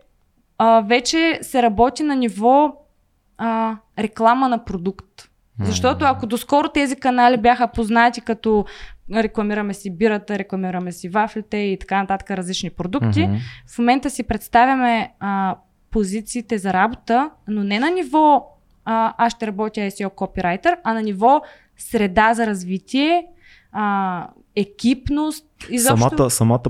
а, вече се работи на ниво а, реклама на продукт. Защото ако доскоро тези канали бяха познати като рекламираме си бирата, рекламираме си вафлите и така нататък различни продукти, Мгм. в момента си представяме а, позициите за работа, но не на ниво а, аз ще работя SEO копирайтер, а на ниво среда за развитие, а, екипност. Изобщо... Самата, самата,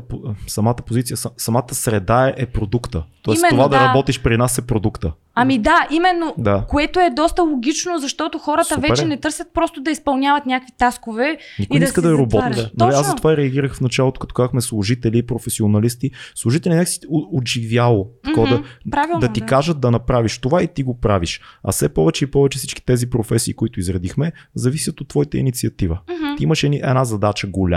самата позиция, са- самата среда е, е продукта. Тоест Именно, това да. да. работиш при нас е продукта. Ами да, именно, Да. което е доста логично, защото хората Супер вече е. не търсят просто да изпълняват някакви таскове. Никой И не да иска си да е робот. затваря. Нали, аз затова реагирах в началото, като казахме служители, професионалисти. Служители някакси отживяло. Мгм, да, правилно, да ти да. кажат да направиш това и ти го правиш. А все повече и повече всички тези професии, които изредихме, зависят от твоята инициатива. Мгм. Ти имаш една задача голяма,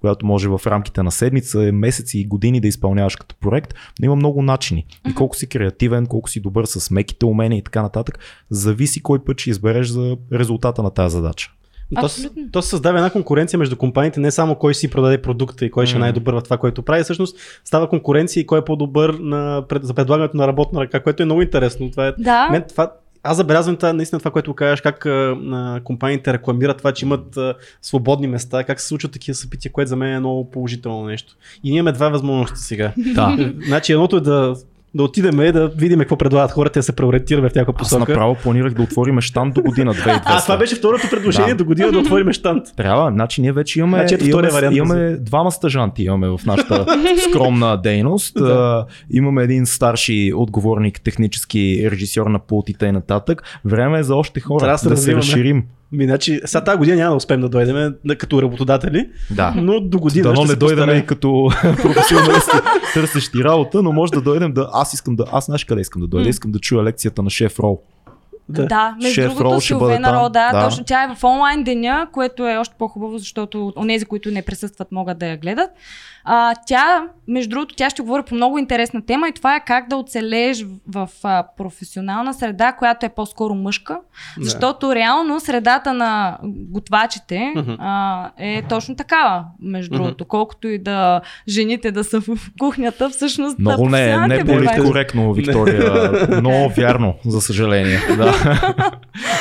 която може в рамките на седмица, месеци и години да изпълняваш като проект, но има много начини. И колко си креативен, колко си добър с меките умения и така нататък, зависи кой път ще избереш за резултата на тази задача. То, то се създава една конкуренция между компаниите, не само кой си продаде продукта и кой ще е най-добър в това, което прави. Всъщност става конкуренция и кой е по-добър на, пред, за предлагането на работна ръка, което е много интересно. Това е, Да, мен, това, аз забелязвам това, наистина това, което кажеш, как а, а, компаниите рекламират това, че имат а, свободни места, как се случват такива събития, което за мен е много положително нещо. И ние имаме два възможности сега. Да. значи едното е да да отидем и да видим какво предлагат хората и да се преориентираме в някаква Аз посока. направо планирах да отворим штант до година 2200. А, това беше второто предложение Да. до година да отворим штант. Трябва, значи ние вече имаме, Значи имаме, вариант имаме двама стъжанти имаме в нашата скромна дейност. Да. Имаме един старши отговорник, технически режисьор на пултите и нататък. Време е за още хора Трябва да се, разширим. Ми, значи, сега тази година няма да успеем да дойдем като работодатели, Да. но до година Дано ще не се дойдем и като професионалисти, търсещи работа, но може да дойдем да... Аз искам да... Аз знаеш къде искам да дойда? Искам да чуя лекцията на шеф Рол. Да, да между Шеф другото Силвена. Рол, да, Да. точно тя е в онлайн деня, което е още по-хубаво, защото онези, които не присъстват, могат да я гледат. А, тя, между другото, тя ще говори по много интересна тема и това е как да оцелееш в, в а, професионална среда, която е по-скоро мъжка, Да. защото реално средата на готвачите а, е точно такава, между Мгм. другото. Колкото и да жените да са в кухнята, всъщност Много не, професионалните не готвачи- политкоректно, Виктория. Много вярно, за съжаление. Да.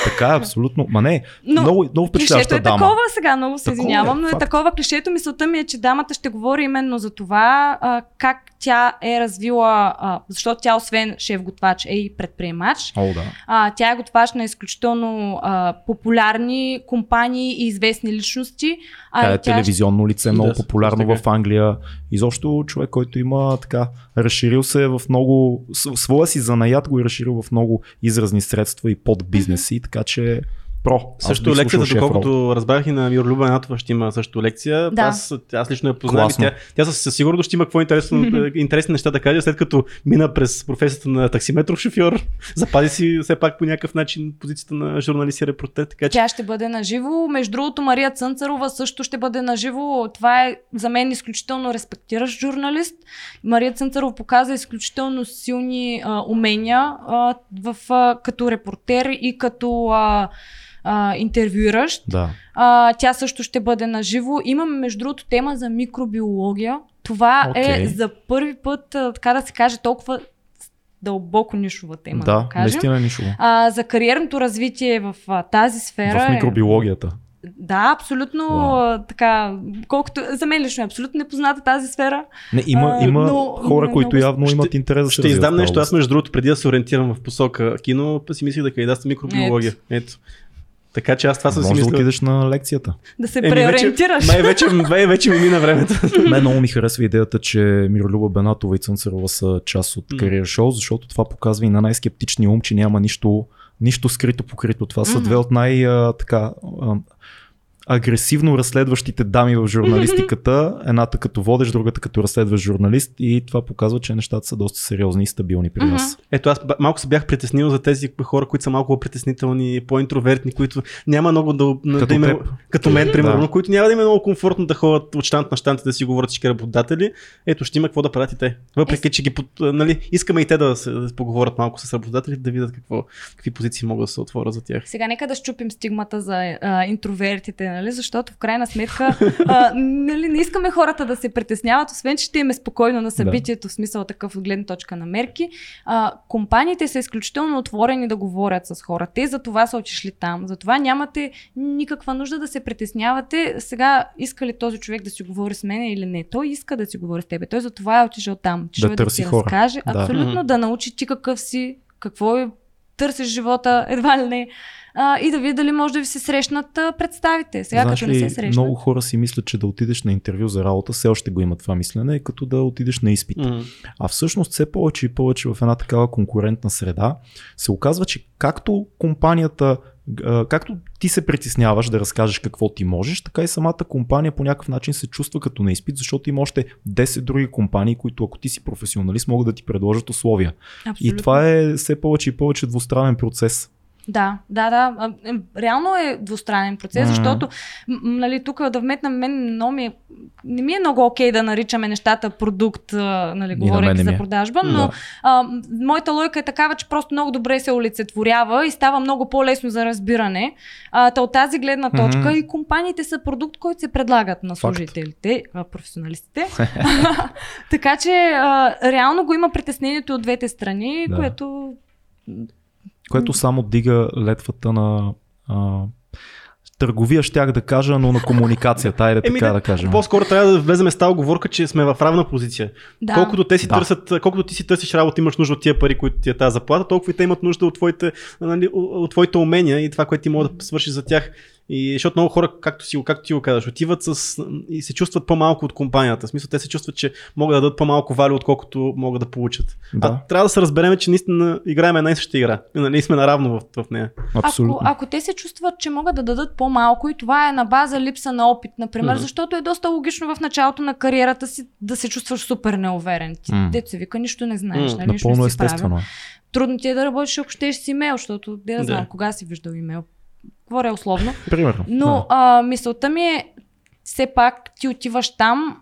така е, абсолютно. Ма не, Но много, много Клишето впечатляваща е дама. такова сега, много се е, извинявам, но е факт. такова клишето. Мисълта ми е, че дамата ще говори именно за това а, как тя е развила, а, защото тя освен шеф-готвач е и предприемач. О, да. А, тя е готвач на изключително а, популярни компании и известни личности. А Тя е телевизионно лице, много Да, популярно в Англия. Изобщо човек, който има така, разширил се в много, с- своя си занаят го е разширил в много изразни средства и под бизнеси, така че про. Също лекцията, доколкото разбрах и на Мироляба Натова ще има също лекция. Да. Аз, аз лично я познавам тя, тя със сигурност ще има какво интересно, интересни неща да каже, след като мина през професията на таксиметров шофьор, запази си все пак по някакъв начин позицията на журналист и репортер, така че Тя ще бъде наживо. Между другото, Мария Цънцарова също ще бъде наживо. Това е за мен изключително респектиращ журналист. Мария Цънцарова показа изключително силни а, умения а, в, а, като репортер и като а, а, интервюиращ. Да. А, тя също ще бъде наживо. Имаме, между другото, тема за микробиология. Това Окей. е за първи път, а, така да се каже, толкова дълбоко нишова тема. Да, да, кажем. наистина нишово. А, за кариерното развитие в а, тази сфера. В е- микробиологията. Да, абсолютно а, така. Колкото за мен лично е абсолютно непозната тази сфера. Не, има, А, има но- хора, но е които много- явно имат интерес да ще издам нещо. Аз между другото, преди да се ориентирам в посока кино, си мислих да кандидатствам микробиология. Ето. Така че аз това съм си Може да мислил. отидеш на лекцията. Да се Еми, преориентираш. май, вече, май, вече ми мина времето. Мен много ми харесва идеята, че Миролюба Бенатова и Цънцарова са част от кариер шоу, защото това показва и на най-скептичния ум, че няма нищо, нищо скрито покрито. Това са две от най- така, агресивно разследващите дами в журналистиката. Едната като водещ, другата като разследващ журналист и това показва, че нещата са доста сериозни и стабилни при нас. Ето аз малко се бях притеснил за тези хора, които са малко по-притеснителни, по-интровертни, които няма много да, Като да има, теб. като мен, примерно, Да. които няма да има много комфортно да ходят от щант на щант да си говорят всички работодатели. Ето ще има какво да правят и те. Въпреки, че ги, под- нали, искаме и те да се да поговорят малко с работодателите, да видят какво, какви позиции могат да се отворят за тях. Сега нека да щупим стигмата за а, интровертите, нали? защото в крайна сметка а, нали, не искаме хората да се притесняват, освен че ще им е спокойно на събитието, в смисъл такъв от гледна точка на мерки. А, компаниите са изключително отворени да говорят с хора. Те за това са отишли там. Затова нямате никаква нужда да се притеснявате. Сега иска ли този човек да си говори с мен или не? Той иска да си говори с тебе. Той за това е отишъл там. Че Да да, да ти хора. разкаже. Да. Абсолютно Мгм. да научи ти какъв си, какво е търсиш живота, едва ли не, а, и да види дали може да ви се срещнат а, представите. Сега Знаеш като не ли, се срещнат. много хора си мислят, че да отидеш на интервю за работа, все още го има това мислене, като да отидеш на изпит. М. А всъщност все повече и повече в една такава конкурентна среда се оказва, че както компанията, както ти се притесняваш да разкажеш какво ти можеш, така и самата компания по някакъв начин се чувства като на изпит, защото има още 10 други компании, които ако ти си професионалист могат да ти предложат условия. Абсолютно. И това е все повече и повече двустранен процес. Да, да, да. Е, Реално е двустранен процес, Мгм. защото нали, тук да вметна мен много ми е, не ми е много окей да наричаме нещата продукт, нали, говорейки за е. продажба, но Да. а, моята логика е такава, че просто много добре се олицетворява и става много по-лесно за разбиране. А, та от тази гледна точка Мгм. и компаниите са продукт, който се предлагат на служителите, а, професионалистите. така че а, реално го има притеснението от двете страни, Да. което Което само дига летвата на а, търговия щях да кажа, но на комуникацията, айде Еми, така да, да кажем. По-скоро трябва да влезем с тази оговорка, че сме в равна позиция. Да. Колкото те си Да. търсят, колкото ти си търсиш работа, имаш нужда от тия пари, които ти е тази заплата, толкова и те имат нужда от твоите, нали, от твоите умения и това, което ти може да свършиш за тях. И защото много хора, както, си, както ти го казваш, отиват с, и се чувстват по-малко от компанията. В смисъл, те се чувстват, че могат да дадат по-малко вали, отколкото могат да получат. Да. А трябва да се разберем, че наистина играем една и съща игра. И Нали сме наравно в, в нея. Абсолютно. Ако, ако те се чувстват, че могат да дадат по-малко и това е на база липса на опит, например, Мгм. защото е доста логично в началото на кариерата си да се чувстваш супер неуверен. Ти, М. Дето се вика, нищо не знаеш, М, нали, Напълно не правил. естествено. е. Трудно ти е да работиш, ако щеш с имейл, защото да Да. знам кога си виждал имейл. Говоря условно. Примерно. Но а, мисълта ми е, все пак ти отиваш там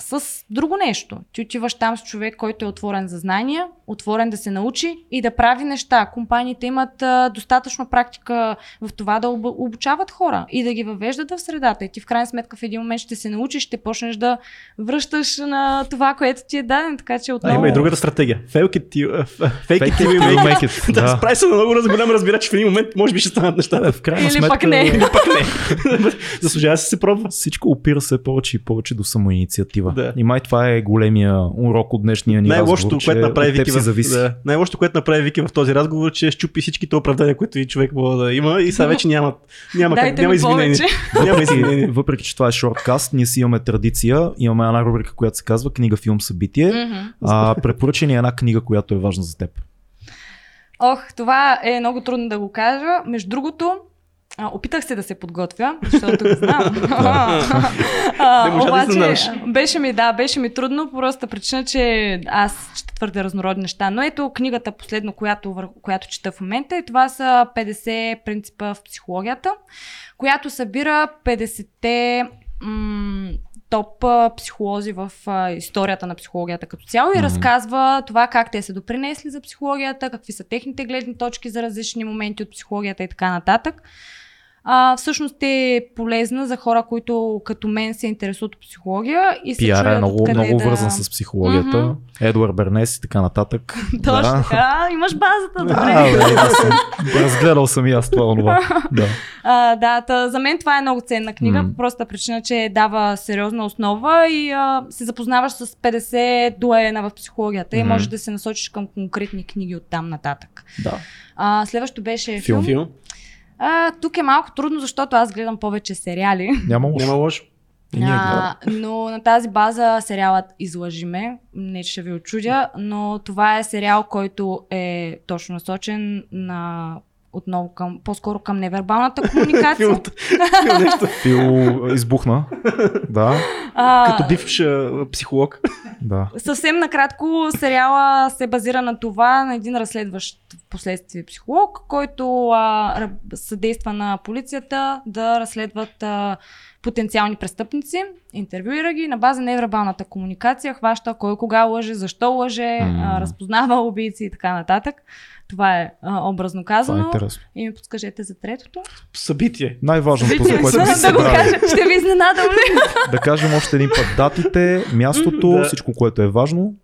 с друго нещо. Ти отиваш там с човек, който е отворен за знания, отворен да се научи и да прави неща. Компаниите имат а, достатъчно практика в това да об- обучават хора и да ги въвеждат в средата. И ти в крайна сметка в един момент ще се научиш, ще почнеш да връщаш на това, което ти е даден. Така че А, отново... има и другата стратегия. Fake it till, uh, fake it Fake it you you make make it. it. Да, Да. справи се на много раз голям разбира, че в един момент може би ще станат нещата. В крайна Или сметка, пък не. Или пък не. Заслужава се се пробва. Всичко опира се повече и повече до самоинициатива. Да. И май това е големия урок от днешния ни Най-лошото, разговор, което направи Вики в, зависи. да, най-лошото, което направи Вики в този разговор, че щупи всичките оправдания, които и човек може да има и сега вече няма, няма, как, няма повече. Няма Въпреки, извинение. въпреки, че това е шорткаст, ние си имаме традиция. Имаме една рубрика, която се казва книга, филм, събитие. Мгм. А, препоръча ни една книга, която е важна за теб. Ох, това е много трудно да го кажа. Между другото, а, опитах се да се подготвя, защото го знам. А, Не да обаче, изненадаш. беше ми, да, беше ми трудно, по простата причина, че аз чета твърде разнородни неща. Но ето книгата последно, която, която чета в момента, и това са 50 принципа в психологията, която събира 50-те м- топ психолози в а, историята на психологията като цяло и Мгм. разказва това как те са допринесли за психологията, какви са техните гледни точки за различни моменти от психологията и така нататък. А, всъщност е полезна за хора, които като мен се интересуват от психология и се Пиара е много, много да... вързан с психологията. Мгм. Едуард Бернес и така нататък. Точно да. така, имаш базата, добре. А, бе, аз съм, разгледал съм и аз това онова. Да. А, да, та, за мен това е много ценна книга, М. по простата причина, че дава сериозна основа и а, се запознаваш с 50 дуена в психологията и Мгм. можеш да се насочиш към конкретни книги от там нататък. да. А, следващо беше Филм. филм. А, тук е малко трудно, защото аз гледам повече сериали. Няма лошо. Няма лошо. И ние гледаме. А, но на тази база сериалът Излъжи ме. Не, ще ви очудя, но това е сериал, който е точно насочен на отново към, по-скоро към невербалната комуникация. Фил избухна. Да, а, Като бивш психолог. да. Съвсем накратко, сериала се базира на това, на един разследващ в последствие психолог, който а, съдейства на полицията да разследват а, потенциални престъпници, интервюира ги на база невербалната комуникация, хваща кой кога лъже, защо лъже, а, разпознава убийци и така нататък. Това е а, образно Това е казано. интересно. и ми подскажете за третото. Събитие. Най-важното, за което си да го кажа, ще ви изненадам ли? Да кажем още един път датите, мястото, Да. всичко, което е важно.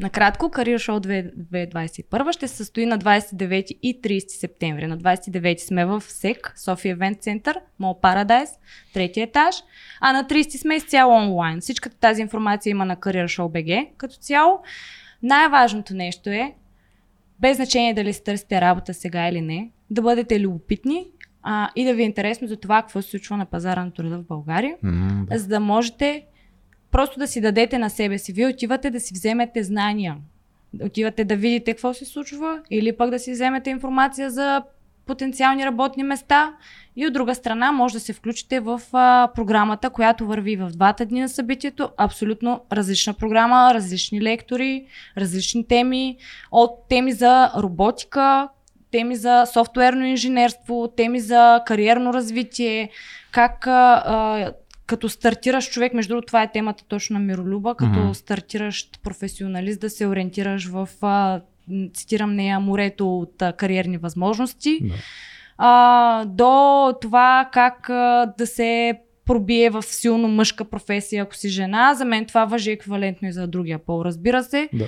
Накратко, Career Show 2021 ще се състои на 29 и 30 септември. На 29 сме в СЕК, София Event Center, Mall Paradise, третия етаж, а на 30 сме изцяло онлайн. Всичката тази информация има на Career Show BG като цяло. Най-важното нещо е, без значение дали си търсите работа сега или не, да бъдете любопитни а, и да ви е интересно за това какво се случва на пазара на труда в България М, да. за да можете просто да си дадете на себе си. Вие отивате да си вземете знания. Отивате да видите какво се случва или пък да си вземете информация за потенциални работни места и от друга страна може да се включите в а, програмата, която върви в двата дни на събитието. Абсолютно различна програма, различни лектори, различни теми, от теми за роботика, теми за софтуерно инженерство, теми за кариерно развитие, как а, а, като стартираш човек, между другото това е темата точно на Миролюба, като Мгм. стартиращ професионалист да се ориентираш в, а, цитирам нея, морето от а, кариерни възможности, Да. а, до това как а, да се пробие в силно мъжка професия, ако си жена. За мен това въжи еквивалентно и за другия пол, разбира се. Да.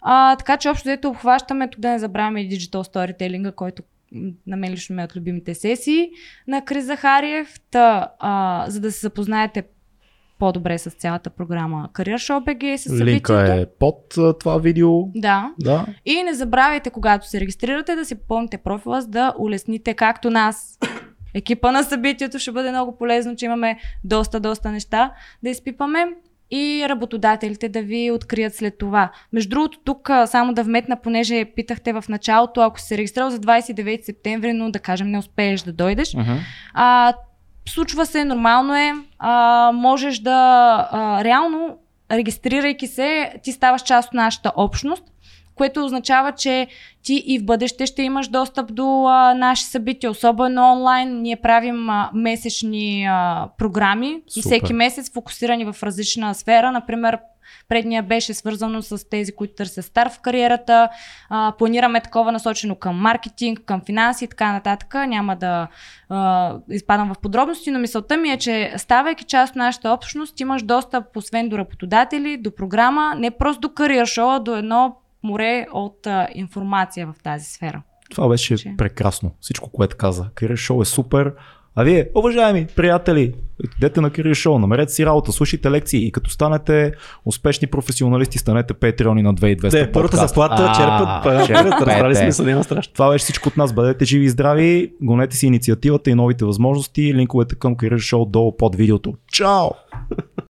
А, така че общо дето обхващаме, тук да не забравяме и диджитал сторителинга, който на мен лично ме от любимите сесии на Крис Захариев. Та, а, за да се запознаете по-добре с цялата програма Career Show BG, с Линка е под това видео. Да. да. И не забравяйте, когато се регистрирате, да си попълните профила, за да улесните както нас. Екипа на събитието ще бъде много полезно, че имаме доста, доста неща да изпипаме и работодателите да ви открият след това. Между другото, тук само да вметна, понеже питахте в началото, ако си се регистрирал за 29 септември, но да кажем не успееш да дойдеш, uh-huh. а, случва се, нормално е, а, можеш да а, реално регистрирайки се, ти ставаш част от нашата общност, което означава, че ти и в бъдеще ще имаш достъп до а, наши събития, особено онлайн. Ние правим а, месечни а, програми Супер. и всеки месец фокусирани в различна сфера. Например, Предния беше свързано с тези, които търсят стар в кариерата. А, планираме такова насочено към маркетинг, към финанси и така нататък. Няма да а, изпадам в подробности, но мисълта ми е, че ставайки част от нашата общност, имаш достъп освен до работодатели, до програма, не просто до кариер шоу, а до едно море от а, информация в тази сфера. Това беше че... прекрасно. Всичко, което каза. Кариер шоу е супер. А вие, уважаеми приятели, идете на Кирил Шоу, намерете си работа, слушайте лекции и като станете успешни професионалисти, станете патреони на 2200 Да, първата заплата черпат, черпат разбрали смисъл, няма страшно. Това беше всичко от нас, бъдете живи и здрави, гонете си инициативата и новите възможности, линковете към Кирил Шоу долу под видеото. Чао!